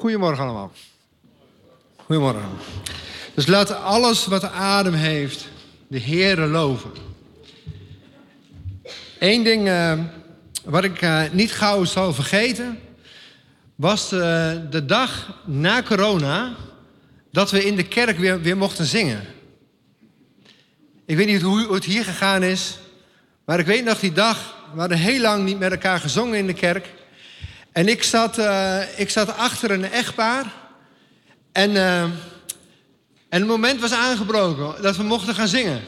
Goedemorgen allemaal. Goedemorgen. Dus laat alles wat adem heeft de Heere loven. Eén ding uh, wat ik uh, niet gauw zal vergeten... was uh, de dag na corona dat we in de kerk weer, weer mochten zingen. Ik weet niet hoe het hier gegaan is... maar ik weet nog die dag... we hadden heel lang niet met elkaar gezongen in de kerk... En ik zat, ik zat achter een echtpaar... En, uh, en het moment was aangebroken dat we mochten gaan zingen.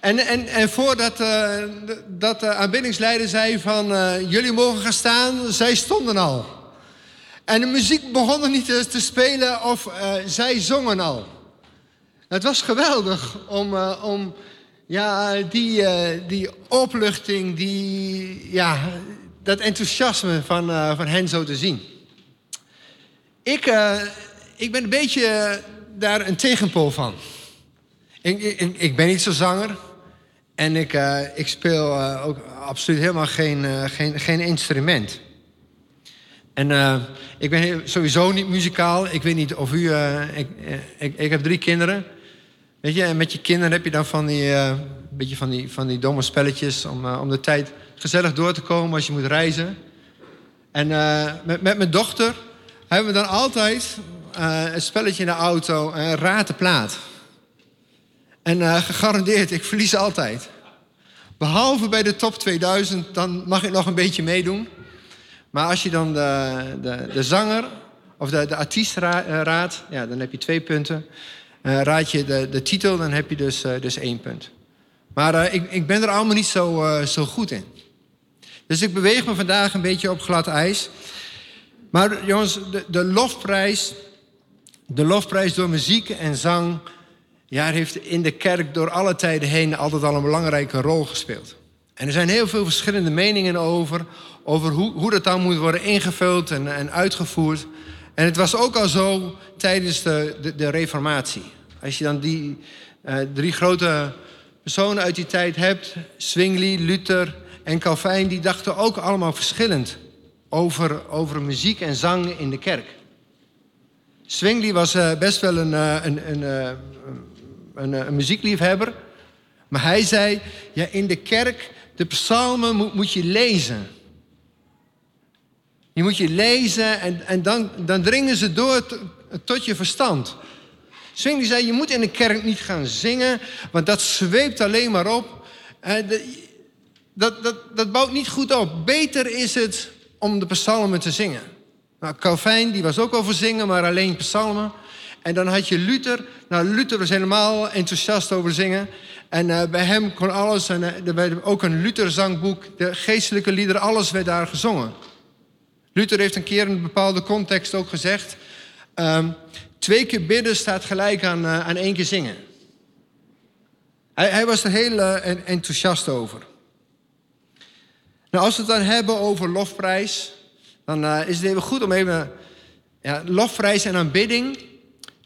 En, en, en voordat uh, dat de aanbiddingsleider zei van jullie mogen gaan staan, zij stonden al. En de muziek begon niet te, te spelen of zij zongen al. Het was geweldig om, om ja, die, die opluchting, die, ja, dat enthousiasme van, van hen zo te zien. Ik, uh, ik ben een beetje daar een tegenpool van. Ik, ik, ik ben niet zo zanger. En ik, uh, ik speel ook absoluut helemaal geen, geen, geen instrument. En ik ben sowieso niet muzikaal. Ik weet niet of u... ik, ik, ik heb drie kinderen. Weet je, en met je kinderen heb je dan van die, beetje van die, van die domme spelletjes... om, om de tijd gezellig door te komen als je moet reizen. En met, met mijn dochter hebben we dan altijd een spelletje in de auto, uh, raad de plaat. En gegarandeerd, ik verlies altijd. Behalve bij de top 2000, dan mag ik nog een beetje meedoen. Maar als je dan de, de, de zanger of de, de artiest raadt, ja, dan heb je twee punten. Raad je de, de titel, dan heb je dus, dus één punt. Maar ik, ik ben er allemaal niet zo, zo goed in. Dus ik beweeg me vandaag een beetje op glad ijs. Maar jongens, de, de, lofprijs, de lofprijs door muziek en zang, ja, heeft in de kerk door alle tijden heen altijd al een belangrijke rol gespeeld. En er zijn heel veel verschillende meningen over, over hoe, hoe dat dan moet worden ingevuld en, en uitgevoerd. En het was ook al zo tijdens de, de, de Reformatie. Als je dan die uh, drie grote personen uit die tijd hebt, Zwingli, Luther en Calvijn, die dachten ook allemaal verschillend over, over muziek en zang in de kerk. Zwingli was uh, best wel een, uh, een, een, een, een, muziekliefhebber. Maar hij zei, ja, in de kerk, de psalmen moet, moet je lezen. Die moet je lezen en, en dan, dan dringen ze door tot je verstand. Zwingli zei, je moet in de kerk niet gaan zingen, want dat zweept alleen maar op. dat, dat, dat bouwt niet goed op. Beter is het om de psalmen te zingen. Nou, die was ook over zingen, maar alleen psalmen. En dan had je Luther. Nou, Luther was helemaal enthousiast over zingen. En uh, bij hem kon alles, en uh, er ook een Luther-zangboek, de geestelijke liederen, alles werd daar gezongen. Luther heeft een keer in een bepaalde context ook gezegd: um, twee keer bidden staat gelijk aan, uh, aan één keer zingen. Hij, hij was er heel enthousiast over. Nou, als we het dan hebben over lofprijs, dan uh, is het even goed om even... Ja, lofprijs en aanbidding,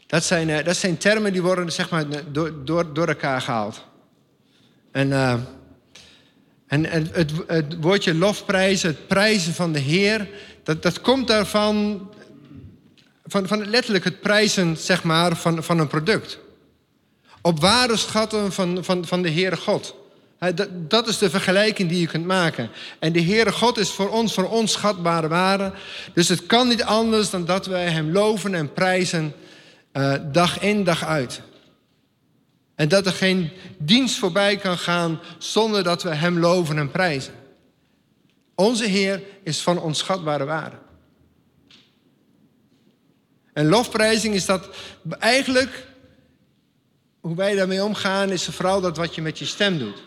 dat zijn, dat zijn termen die worden zeg maar, door, door, door elkaar gehaald. En, en het, het, woordje lofprijs, het prijzen van de Heer, dat, dat komt daarvan, van, van letterlijk het prijzen zeg maar, van, van een product. Op ware schatten van, van, van de Heere God. Dat is de vergelijking die je kunt maken. En de Heere God is voor ons, voor ons schatbare waarde. Dus het kan niet anders dan dat wij Hem loven en prijzen uh, dag in, dag uit. En dat er geen dienst voorbij kan gaan zonder dat we Hem loven en prijzen. Onze Heer is van onschatbare waarde. En lofprijzing is dat eigenlijk, hoe wij daarmee omgaan, is vooral dat wat je met je stem doet.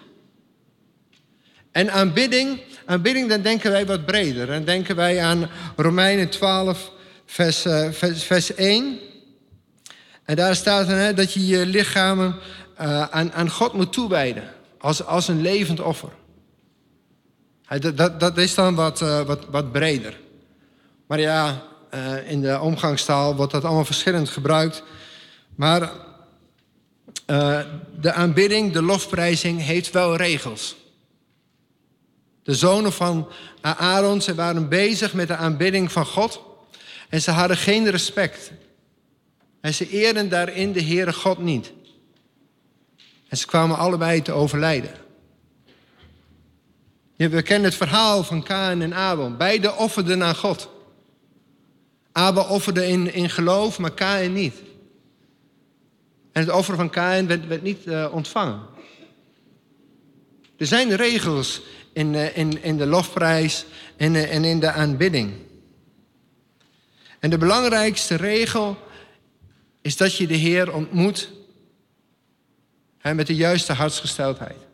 En aanbidding, aanbidding, dan denken wij wat breder. Dan denken wij aan Romeinen 12, vers, uh, vers, vers 1. En daar staat hè, dat je je lichamen uh, aan, aan God moet toewijden. Als, als een levend offer. Dat, dat, dat is dan wat, uh, wat, wat breder. Maar ja, in de omgangstaal wordt dat allemaal verschillend gebruikt. Maar de aanbidding, de lofprijzing, heeft wel regels. De zonen van Aaron, ze waren bezig met de aanbidding van God. En ze hadden geen respect. En ze eerden daarin de Heere God niet. En ze kwamen allebei te overlijden. We kennen het verhaal van Kaan en Abel. Beide offerden aan God. Abel offerde in, in geloof, maar Kain niet. En het offer van Kain werd, werd niet uh, ontvangen. Er zijn regels in, uh, in, in de lofprijs en, uh, en in de aanbidding. En de belangrijkste regel is dat je de Heer ontmoet hè, met de juiste hartsgesteldheid.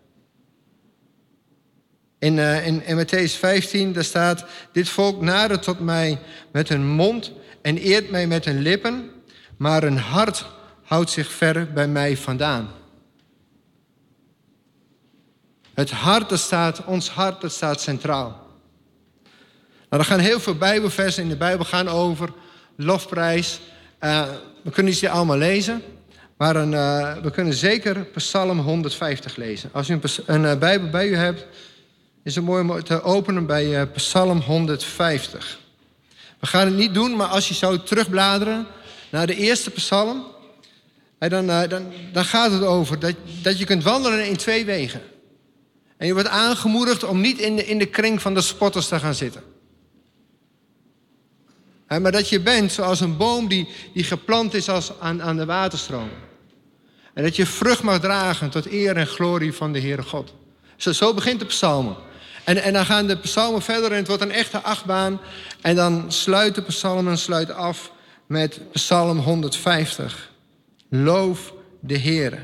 In, uh, in, Matthäus 15, daar staat... Dit volk nadert tot mij met hun mond en eert mij met hun lippen... maar hun hart houdt zich ver bij mij vandaan. Het hart, staat, ons hart, dat staat centraal. Nou, er gaan heel veel Bijbelversen in de Bijbel gaan over lofprijs. Uh, we kunnen ze allemaal lezen. Maar een, uh, we kunnen zeker Psalm 150 lezen. Als u een, een Bijbel bij u hebt, is het mooi om te openen bij Psalm 150. We gaan het niet doen, maar als je zou terugbladeren naar de eerste psalm, dan, dan, dan gaat het over dat, dat je kunt wandelen in twee wegen. En je wordt aangemoedigd om niet in de, in de kring van de spotters te gaan zitten. Maar dat je bent zoals een boom die, die geplant is als aan, aan de waterstroom. En dat je vrucht mag dragen tot eer en glorie van de Heere God. Zo, zo begint de psalmen. En, en dan gaan de psalmen verder en het wordt een echte achtbaan. En dan sluit de psalmen sluit af met psalm 150. Loof de Heere.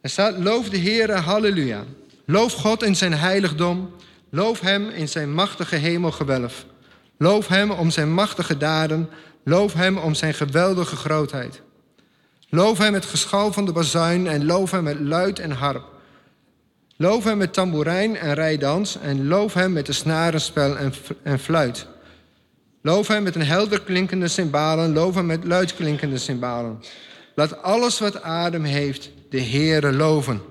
Er staat, loof de Heere, halleluja. Loof God in zijn heiligdom. Loof hem in zijn machtige hemelgewelf. Loof hem om zijn machtige daden. Loof hem om zijn geweldige grootheid. Loof hem met geschal van de bazuin en loof hem met luid en harp. Loof hem met tamboerijn en rijdans en loof hem met de snarenspel en, en fluit. Loof hem met een helder klinkende cymbalen, loof hem met luidklinkende cymbalen. Laat alles wat adem heeft de Heere loven.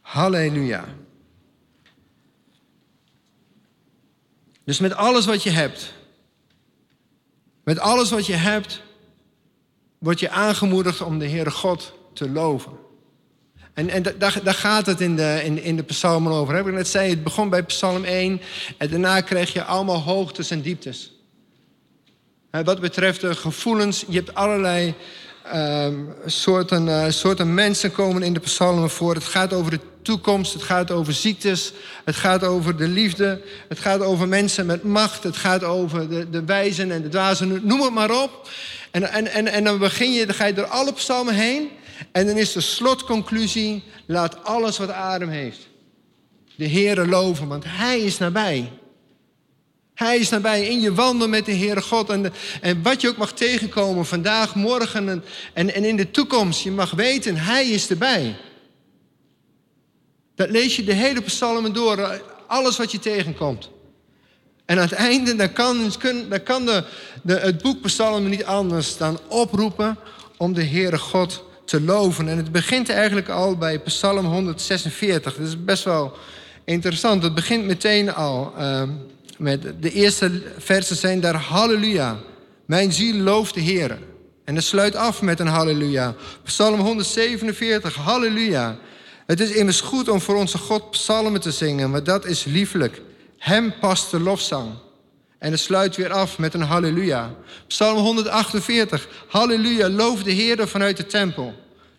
Halleluja. Dus met alles wat je hebt, met alles wat je hebt, word je aangemoedigd om de Heere God te loven. En, en daar, daar gaat het in de, in, in de psalmen over. Heb ik net zei, het begon bij psalm 1 en daarna kreeg je allemaal hoogtes en dieptes. Wat betreft de gevoelens, je hebt allerlei um, soorten, uh, soorten mensen komen in de psalmen voor. Het gaat over de toekomst, het gaat over ziektes, het gaat over de liefde, het gaat over mensen met macht, het gaat over de, de wijzen en de dwazen, noem het maar op. En, en, en, en dan begin je, dan ga je door alle psalmen heen en dan is de slotconclusie, laat alles wat adem heeft. De Heere loven, want Hij is nabij. Hij is nabij in je wandel met de Heere God. En, en wat je ook mag tegenkomen vandaag, morgen en, en, en in de toekomst. Je mag weten, Hij is erbij. Dat lees je de hele psalmen door, alles wat je tegenkomt. En aan het einde, dan kan, dan kan de, de, het boek psalmen niet anders dan oproepen om de Heere God te loven. En het begint eigenlijk al bij psalm 146. Dat is best wel interessant. Het begint meteen al... Uh, met de eerste versen zijn daar halleluja. Mijn ziel looft de Heer. En het sluit af met een halleluja. Psalm 147, halleluja. Het is immers goed om voor onze God psalmen te zingen, maar dat is lieflijk. Hem past de lofzang. En het sluit weer af met een halleluja. Psalm 148, halleluja, loof de Heer vanuit de tempel.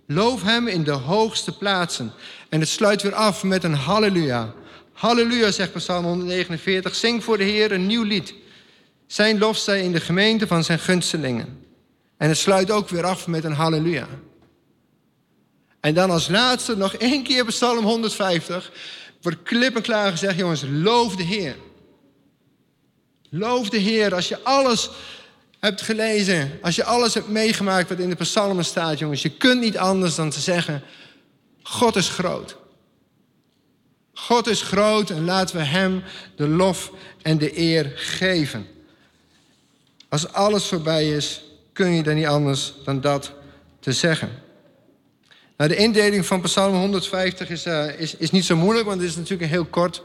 Loof hem in de hoogste plaatsen. En het sluit weer af met een halleluja. Halleluja, zegt Psalm 149. Zing voor de Heer een nieuw lied. Zijn lof zij in de gemeente van zijn gunstelingen. En het sluit ook weer af met een halleluja. En dan als laatste nog één keer Psalm 150. Wordt klip en klaar gezegd, jongens, loof de Heer. Loof de Heer. Als je alles hebt gelezen, als je alles hebt meegemaakt wat in de psalmen staat, jongens, je kunt niet anders dan te zeggen, God is groot. God is groot en laten we Hem de lof en de eer geven. Als alles voorbij is, kun je dan niet anders dan dat te zeggen. Nou, de indeling van Psalm 150 is, uh, is, is niet zo moeilijk, want het is natuurlijk een heel kort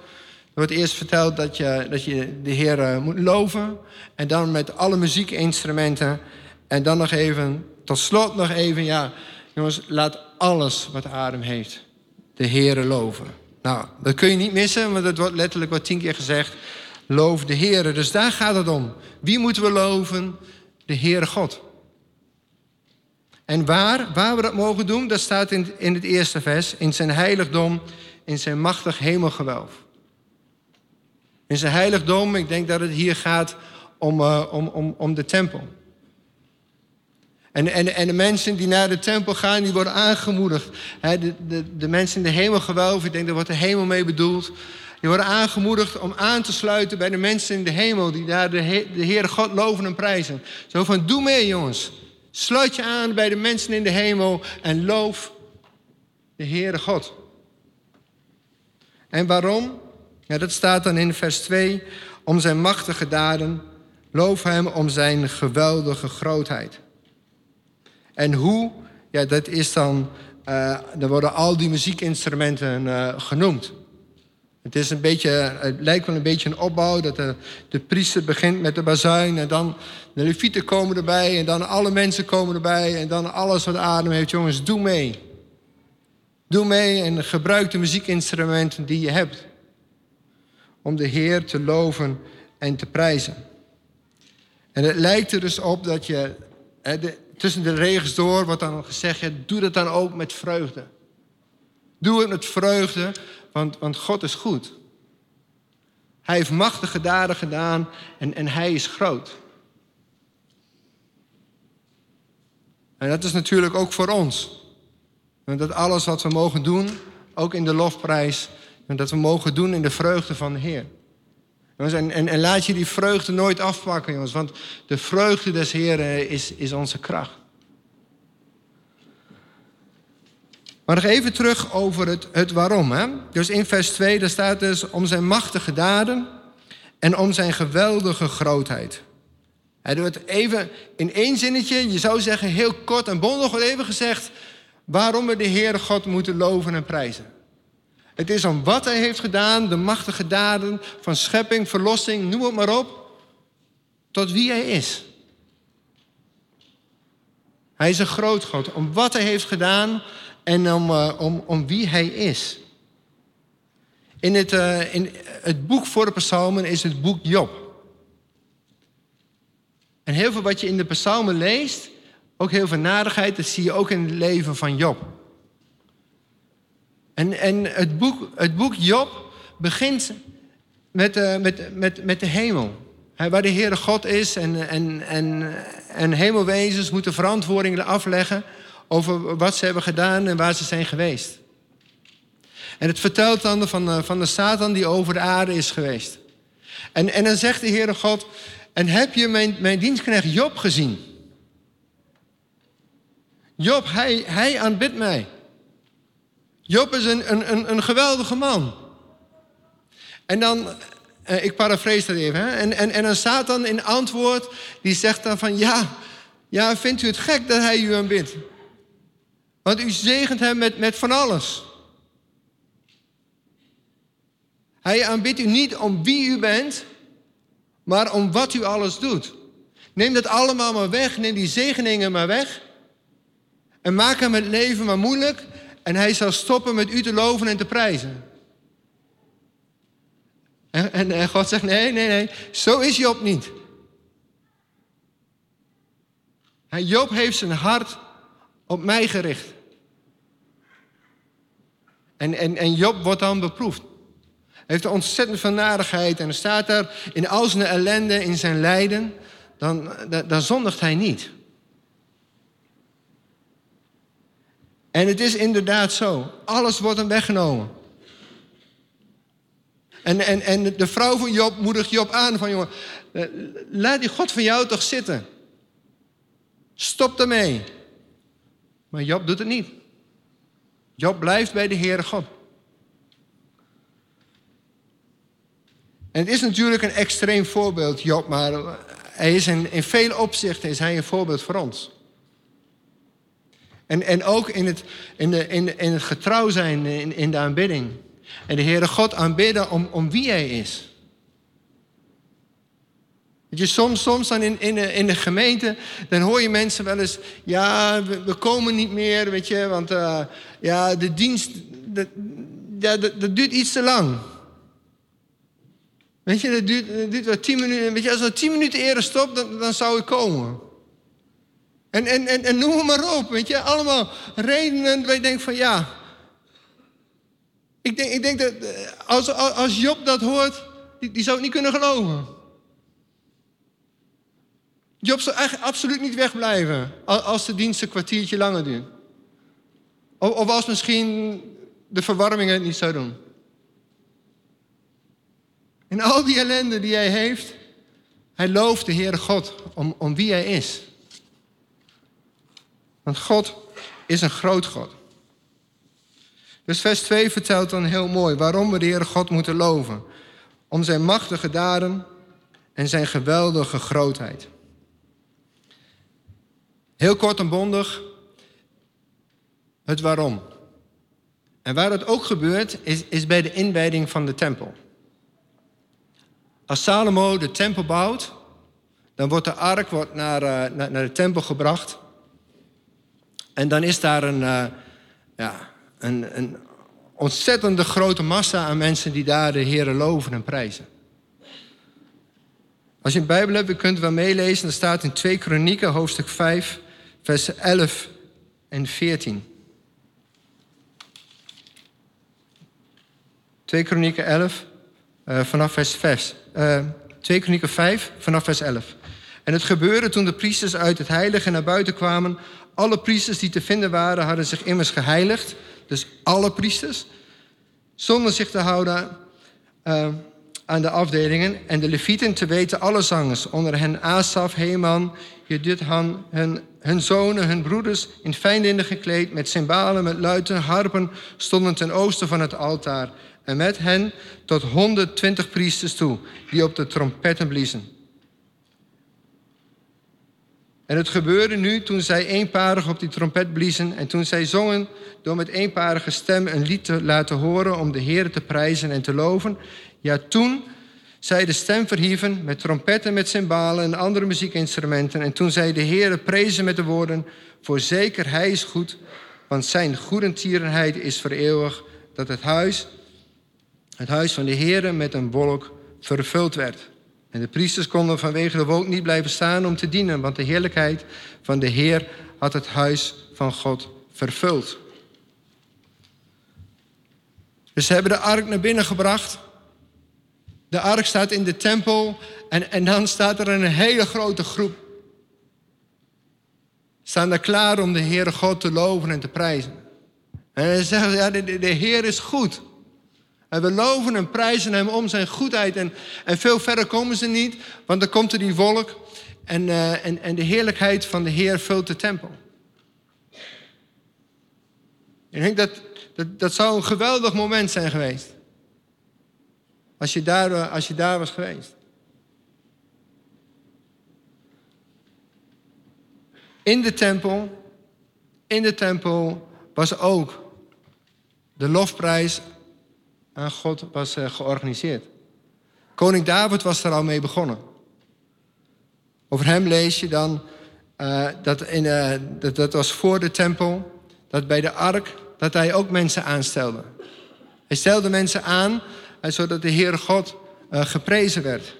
wordt eerst verteld dat je, dat je de Heer eh, moet loven. En dan met alle muziekinstrumenten. En dan nog even, tot slot nog even, ja, jongens, laat alles wat adem heeft de Heere loven. Nou, dat kun je niet missen, want dat wordt letterlijk wat tien keer gezegd. Loof de Heere. Dus daar gaat het om. Wie moeten we loven? De Heere God. En waar, waar we dat mogen doen, dat staat in, in het eerste vers. In zijn heiligdom, in zijn machtig hemelgewelf. In zijn heiligdom, ik denk dat het hier gaat om, uh, om, om, om de tempel. En, en, en de mensen die naar de tempel gaan, die worden aangemoedigd. de, de, de mensen in de hemelgewelf, ik denk dat wordt de hemel mee bedoeld. Die worden aangemoedigd om aan te sluiten bij de mensen in de hemel... die daar de, de Heere God loven en prijzen. Zo van, doe mee jongens. Sluit je aan bij de mensen in de hemel en loof de Heere God. En waarom? Ja, dat staat dan in vers 2. Om zijn machtige daden. Loof hem om zijn geweldige grootheid. En hoe? Ja, dat is dan. Uh, er worden al die muziekinstrumenten uh, genoemd. Het, is een beetje, het lijkt wel een beetje een opbouw dat de, de priester begint met de bazuin en dan de levieten komen erbij en dan alle mensen komen erbij en dan alles wat adem heeft. Jongens, doe mee. Doe mee en gebruik de muziekinstrumenten die je hebt om de Heer te loven en te prijzen. En het lijkt er dus op dat je de, tussen de regels door wordt dan gezegd: ja, doe dat dan ook met vreugde. Doe het met vreugde, want, want God is goed. Hij heeft machtige daden gedaan en, en hij is groot. En dat is natuurlijk ook voor ons. Dat alles wat we mogen doen, ook in de lofprijs, en dat we mogen doen in de vreugde van de Heer. En, en, en, laat je die vreugde nooit afpakken, jongens. Want de vreugde des Heeren is, is onze kracht. Maar nog even terug over het, het waarom. Hè? Dus in vers 2, daar staat dus om zijn machtige daden en om zijn geweldige grootheid. Hij doet even in één zinnetje, je zou zeggen heel kort en bondig, wordt even gezegd waarom we de Heere God moeten loven en prijzen. Het is om wat hij heeft gedaan, de machtige daden van schepping, verlossing, noem het maar op, tot wie hij is. Hij is een groot God. Om wat hij heeft gedaan en om, uh, om, om wie hij is. In het, uh, in het boek voor de psalmen is het boek Job. En heel veel wat je in de psalmen leest, ook heel veel nadigheid, dat zie je ook in het leven van Job. En, en het, boek, het boek Job begint met, uh, met, met, met de hemel. waar de Heere God is en, en, en, en hemelwezens moeten verantwoording afleggen over wat ze hebben gedaan en waar ze zijn geweest. En het vertelt dan van, uh, van de Satan die over de aarde is geweest. En, en dan zegt de Heere God, en heb je mijn, mijn dienstknecht Job gezien? Job, hij, hij aanbidt mij. Job is een, een, een, geweldige man. En dan, eh, ik parafraseer dat even, hè? En, en, en dan Satan in antwoord, die zegt dan van ja, ja, vindt u het gek dat hij u aanbidt? Want u zegent hem met, met van alles. Hij aanbidt u niet om wie u bent, maar om wat u alles doet. Neem dat allemaal maar weg, neem die zegeningen maar weg. En maak hem het leven maar moeilijk en hij zal stoppen met u te loven en te prijzen. En, en, en God zegt, nee, nee, nee, zo is Job niet. Job heeft zijn hart op mij gericht. En, en, en Job wordt dan beproefd. Hij heeft ontzettend veel narigheid en er staat daar in al zijn ellende, in zijn lijden, dan, dan zondigt hij niet. En het is inderdaad zo. Alles wordt hem weggenomen. En, en, en de vrouw van Job moedigt Job aan van jongen, eh, laat die God van jou toch zitten. Stop ermee. Maar Job doet het niet. Job blijft bij de Heere God. En het is natuurlijk een extreem voorbeeld, Job, maar hij is in, in vele opzichten is hij een voorbeeld voor ons. En, en ook in het, in, de, in, in het getrouw zijn in, in de aanbidding. En de Heere God aanbidden om, om wie Hij is. Weet je, soms, soms dan in, in, de, in de gemeente, dan hoor je mensen wel eens... ja, we, komen niet meer, weet je, want uh, ja, de dienst... Dat, ja, dat, duurt iets te lang. Weet je, dat duurt, dat wel tien minuten. Weet je, als we tien minuten eerder stopt, dan, dan zou ik komen. En, en, en, en noem maar op, weet je. Allemaal redenen waar je denkt van ja. Ik denk, ik denk dat eh, als, als Job dat hoort, die, die zou het niet kunnen geloven. Job zou echt absoluut niet wegblijven als de dienst een kwartiertje langer duurt. Of, of als misschien de verwarming het niet zou doen. In al die ellende die hij heeft, hij looft de Heere God om, om wie hij is. Want God is een groot God. Dus vers 2 vertelt dan heel mooi waarom we de Heere God moeten loven. Om zijn machtige daden en zijn geweldige grootheid. Heel kort en bondig, het waarom. En waar het ook gebeurt, is, is bij de inwijding van de tempel. Als Salomo de tempel bouwt, dan wordt de ark wordt naar, naar, naar, de tempel gebracht. En dan is daar een, uh, ja, een, een ontzettende grote massa aan mensen die daar de Heeren loven en prijzen. Als je een Bijbel hebt, je kunt wel meelezen. Dat staat in 2 Kronieken, hoofdstuk 5, vers 11 en 14. 2 Kronieken 11, uh, vanaf vers 5. Uh, 2 Kronieken 5, vanaf vers 11. En het gebeurde toen de priesters uit het heilige naar buiten kwamen. Alle priesters die te vinden waren, hadden zich immers geheiligd. Dus alle priesters. Zonder zich te houden uh, aan de afdelingen. En de levieten te weten alle zangers. Onder hen Asaf, Heman, Jeduthan, hun, hun zonen, hun broeders. In fijnlinnen gekleed, met cymbalen, met luiten, harpen. Stonden ten oosten van het altaar en met hen tot 120 priesters toe, die op de trompetten bliezen. En het gebeurde nu toen zij eenparig op die trompet bliezen en toen zij zongen door met eenparige stem een lied te laten horen om de Heer te prijzen en te loven. Ja, toen zij de stem verhieven met trompetten, met cymbalen en andere muziekinstrumenten. En toen zij de Heer prezen met de woorden, voorzeker Hij is goed, want Zijn goedentierenheid is voor eeuwig, dat het huis het huis van de Heere met een wolk vervuld werd. En de priesters konden vanwege de wolk niet blijven staan om te dienen, want de heerlijkheid van de Heer had het huis van God vervuld. Dus ze hebben de ark naar binnen gebracht. De ark staat in de tempel en, en dan staat er een hele grote groep. Staan daar klaar om de Heere God te loven en te prijzen. En ze zeggen, ja, de, de Heer is goed. En we loven en prijzen hem om zijn goedheid. En, en veel verder komen ze niet, want dan komt er die wolk. En, uh, en, en de heerlijkheid van de Heer vult de tempel. Ik denk dat, dat dat zou een geweldig moment zijn geweest. Als je daar, eh, als je daar was geweest. In de tempel, in de tempel was ook de lofprijs aan God was uh, georganiseerd. Koning David was er al mee begonnen. Over hem lees je dan uh, dat, in, uh, dat, dat was voor de tempel, dat bij de ark, dat hij ook mensen aanstelde. Hij stelde mensen aan, zodat de Heere God geprezen werd.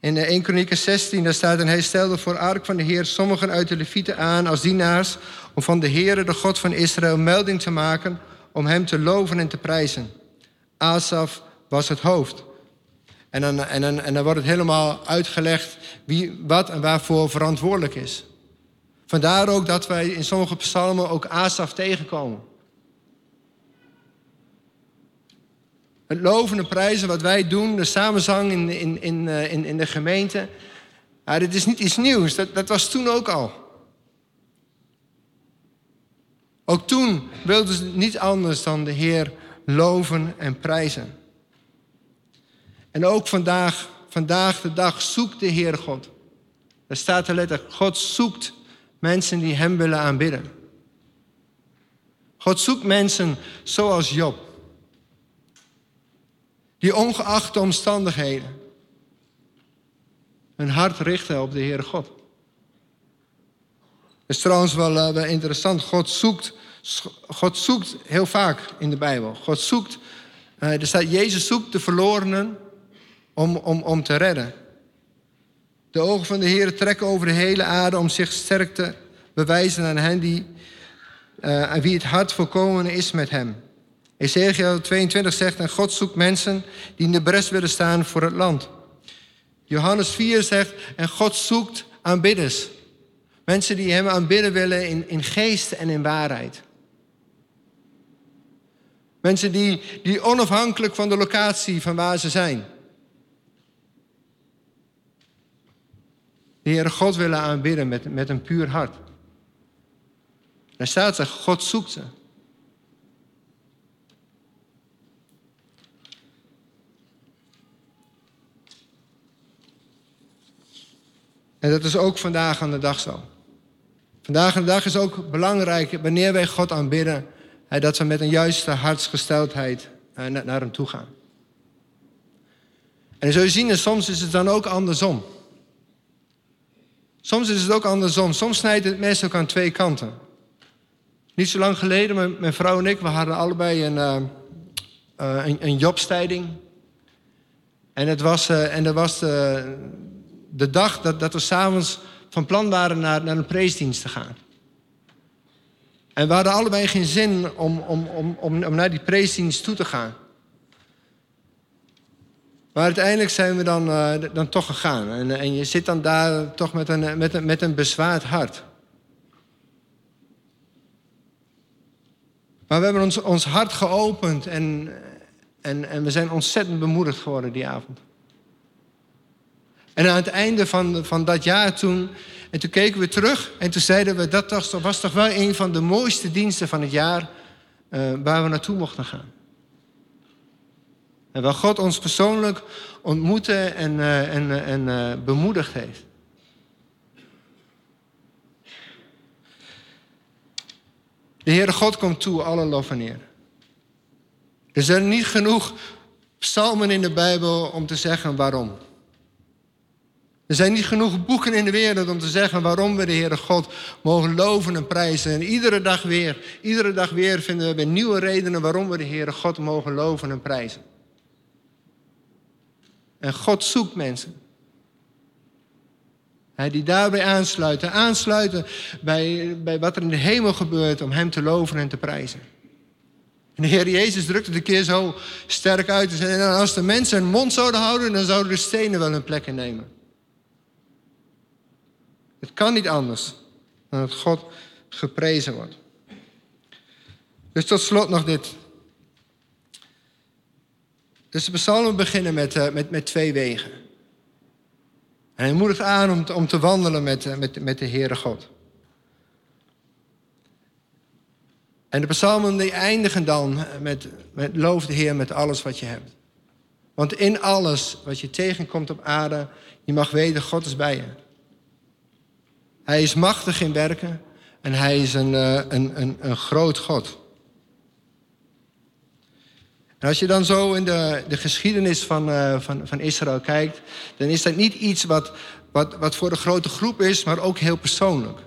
In 1 Kronieken 16, daar staat, en hij stelde voor ark van de Heer sommigen uit de Levieten aan als dienaars, om van de Heere, de God van Israël, melding te maken om hem te loven en te prijzen. Asaf was het hoofd. En dan, en, en dan wordt het helemaal uitgelegd wie wat en waarvoor verantwoordelijk is. Vandaar ook dat wij in sommige psalmen ook Asaf tegenkomen. Het loven en prijzen wat wij doen, de samenzang in, in, in, eh, in, in de gemeente. Ja, dit is niet iets nieuws, dat, dat was toen ook al. Ook toen wilden ze niet anders dan de Heer loven en prijzen. En ook vandaag, vandaag de dag zoekt de Heer God. Er staat er letterlijk, God zoekt mensen die Hem willen aanbidden. God zoekt mensen zoals Job. Die ongeacht de omstandigheden hun hart richten op de Heere God. Is trouwens wel, uh, wel interessant. God zoekt, God zoekt heel vaak in de Bijbel. God zoekt, uh, er staat, Jezus zoekt de verlorenen om, om, om te redden. De ogen van de Heer trekken over de hele aarde om zich sterk te bewijzen aan hen die, uh, aan wie het hart volkomen is met hem. Ezekiel 22 zegt, en God zoekt mensen die in de bres willen staan voor het land. Johannes 4 zegt, en God zoekt aanbidders. Mensen die hem aanbidden willen in, in geest en in waarheid. Mensen die, die onafhankelijk van de locatie van waar ze zijn. De Heere God willen aanbidden met, met een puur hart. Daar staat ze, God zoekt ze. En dat is ook vandaag aan de dag zo. Vandaag de dag is ook belangrijk, wanneer wij God aanbidden, dat we met een juiste hartsgesteldheid eh, naar hem toe gaan. En zul je zien, soms is het dan ook andersom. Soms is het ook andersom. Soms snijdt het mes ook aan twee kanten. Niet zo lang geleden, mijn, vrouw en ik, we hadden allebei een, uh, een, jobstijding. En het was, en dat was de dag dat, dat we s'avonds van plan waren naar, naar een preesdienst te gaan. En we hadden allebei geen zin om, om, om, om, om naar die preesdienst toe te gaan. Maar uiteindelijk zijn we dan, uh, dan toch gegaan. En, en je zit dan daar toch met een, met een, met een bezwaard hart. Maar we hebben ons, ons hart geopend en, en, en we zijn ontzettend bemoedigd geworden die avond. En aan het einde van, van dat jaar toen, en toen keken we terug en toen zeiden we, dat was, toch wel een van de mooiste diensten van het jaar uh, waar we naartoe mochten gaan. En waar God ons persoonlijk ontmoette en, uh, en, uh, en bemoedigd heeft. De Heere God komt toe, alle lof en eer. Er zijn niet genoeg psalmen in de Bijbel om te zeggen waarom. Er zijn niet genoeg boeken in de wereld om te zeggen waarom we de Heere God mogen loven en prijzen. En iedere dag weer, iedere dag weer vinden we weer nieuwe redenen waarom we de Heere God mogen loven en prijzen. En God zoekt mensen. Hij die daarbij aansluiten. Aansluiten bij, bij wat er in de hemel gebeurt om Hem te loven en te prijzen. En de Heer Jezus drukte het een keer zo sterk uit. En nou, als de mensen hun mond zouden houden, dan zouden de stenen wel hun plek innemen. Het kan niet anders dan dat God geprezen wordt. Dus tot slot nog dit. Dus de psalmen beginnen met, uh, met, met twee wegen. En hij moedigt aan om te, om te wandelen met, uh, met, met de Heere God. En de psalmen die eindigen dan met, met loof de Heer met alles wat je hebt. Want in alles wat je tegenkomt op aarde, je mag weten, God is bij je. Hij is machtig in werken en hij is een, uh, een, een, een groot God. En als je dan zo in de, de geschiedenis van, uh, van, van Israël kijkt, dan is dat niet iets wat, wat, wat voor de grote groep is, maar ook heel persoonlijk.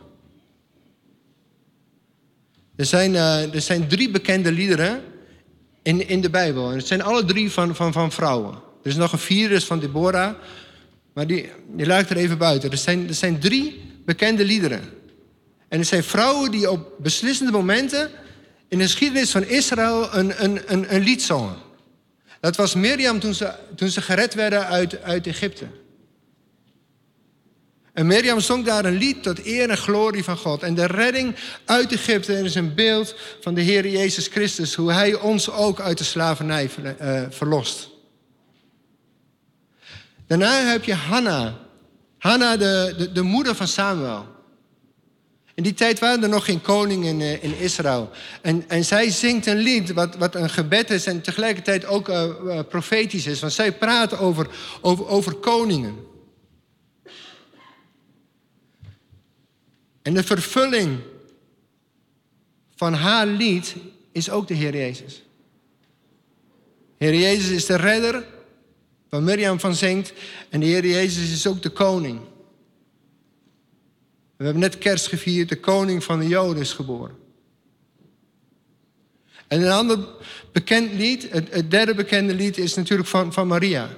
Er zijn, uh, er zijn drie bekende liederen in, in de Bijbel. En het zijn alle drie van, van, van vrouwen. Er is nog een vierde, van Deborah. Maar die, die ik er even buiten. Er zijn, er zijn drie bekende liederen. En het zijn vrouwen die op beslissende momenten in de geschiedenis van Israël een, een, een, een lied zongen. Dat was Mirjam toen ze, toen ze gered werden uit, uit Egypte. En Mirjam zong daar een lied tot eer en glorie van God. En de redding uit Egypte is een beeld van de Heer Jezus Christus. Hoe Hij ons ook uit de slavernij uh, verlost. Daarna heb je Hanna. Hanna, de, de, de moeder van Samuel. In die tijd waren er nog geen koning in, uh, in Israël. En, en zij zingt een lied wat, wat een gebed is en tegelijkertijd ook uh, uh, profetisch is. Want zij praat over, over, over koningen. En de vervulling van haar lied is ook de Heer Jezus. Heer Jezus is de redder, waar Mirjam van zingt. En de Heer Jezus is ook de koning. We hebben net kerst gevierd, de koning van de Joden is geboren. En een ander bekend lied, het, derde bekende lied, is natuurlijk van, van Maria.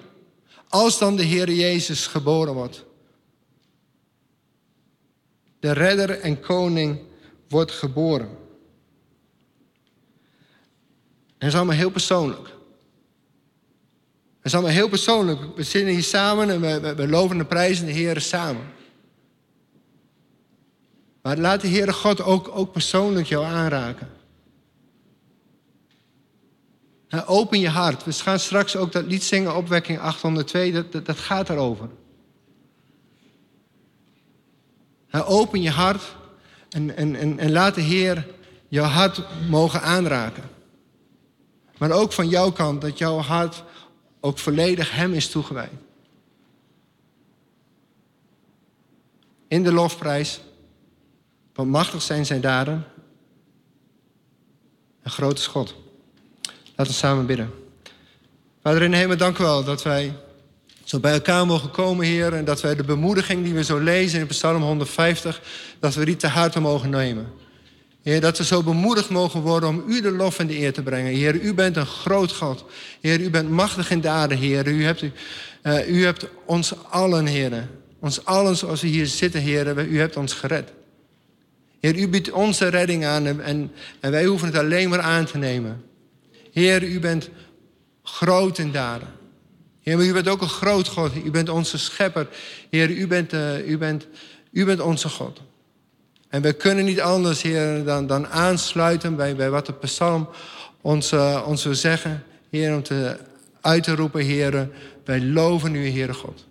Als dan de Heer Jezus geboren wordt. De redder en koning wordt geboren. En dat is allemaal heel persoonlijk. Is allemaal heel persoonlijk. We zitten hier samen en we, we, loven de prijzen de Heer samen. Maar laat de Heere God ook, ook persoonlijk jou aanraken. open je hart. We gaan straks ook dat lied zingen, opwekking 802, dat, dat, gaat erover. open je hart en, en, en, en laat de Heer jouw hart mogen aanraken. Maar ook van jouw kant, dat jouw hart ook volledig Hem is toegewijd. In de lofprijs want machtig zijn zijn daden. Een grote schot. Laten we samen bidden. Vader in de hemel, dank u wel dat wij zo bij elkaar mogen komen, Heer. En dat wij de bemoediging die we zo lezen in Psalm 150, dat we die te harte mogen nemen. Heer, dat we zo bemoedigd mogen worden om u de lof en de eer te brengen. Heer, u bent een groot God. Heer, u bent machtig in daden, Heer. U hebt, uh, u hebt ons allen, Heer. Ons allen zoals we hier zitten, Heer. U hebt ons gered. Heer, u biedt onze redding aan en, en, wij hoeven het alleen maar aan te nemen. Heer, u bent groot in daden. Heer, maar u bent ook een groot God. U bent onze schepper. Heer, u bent, uh, u bent, u bent onze God. En wij kunnen niet anders, Heer, dan, dan aansluiten bij, bij wat de psalm ons, uh, ons wil zeggen. Heer, om te, uit te roepen, Heer, wij loven u, Heere God.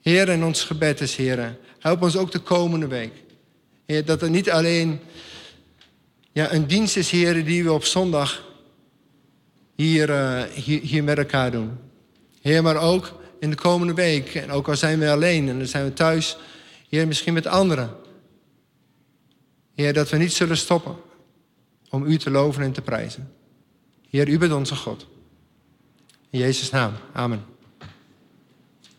Heer, en ons gebed is, Heer, help ons ook de komende week. Dat er niet alleen ja, een dienst is, Heer, die we op zondag hier, uh, hier, hier, met elkaar doen. Heer, maar ook in de komende week. En ook al zijn we alleen en dan zijn we thuis, Heer, misschien met anderen. Heer, dat we niet zullen stoppen om U te loven en te prijzen. Heer, U bent onze God. In Jezus' naam. Amen.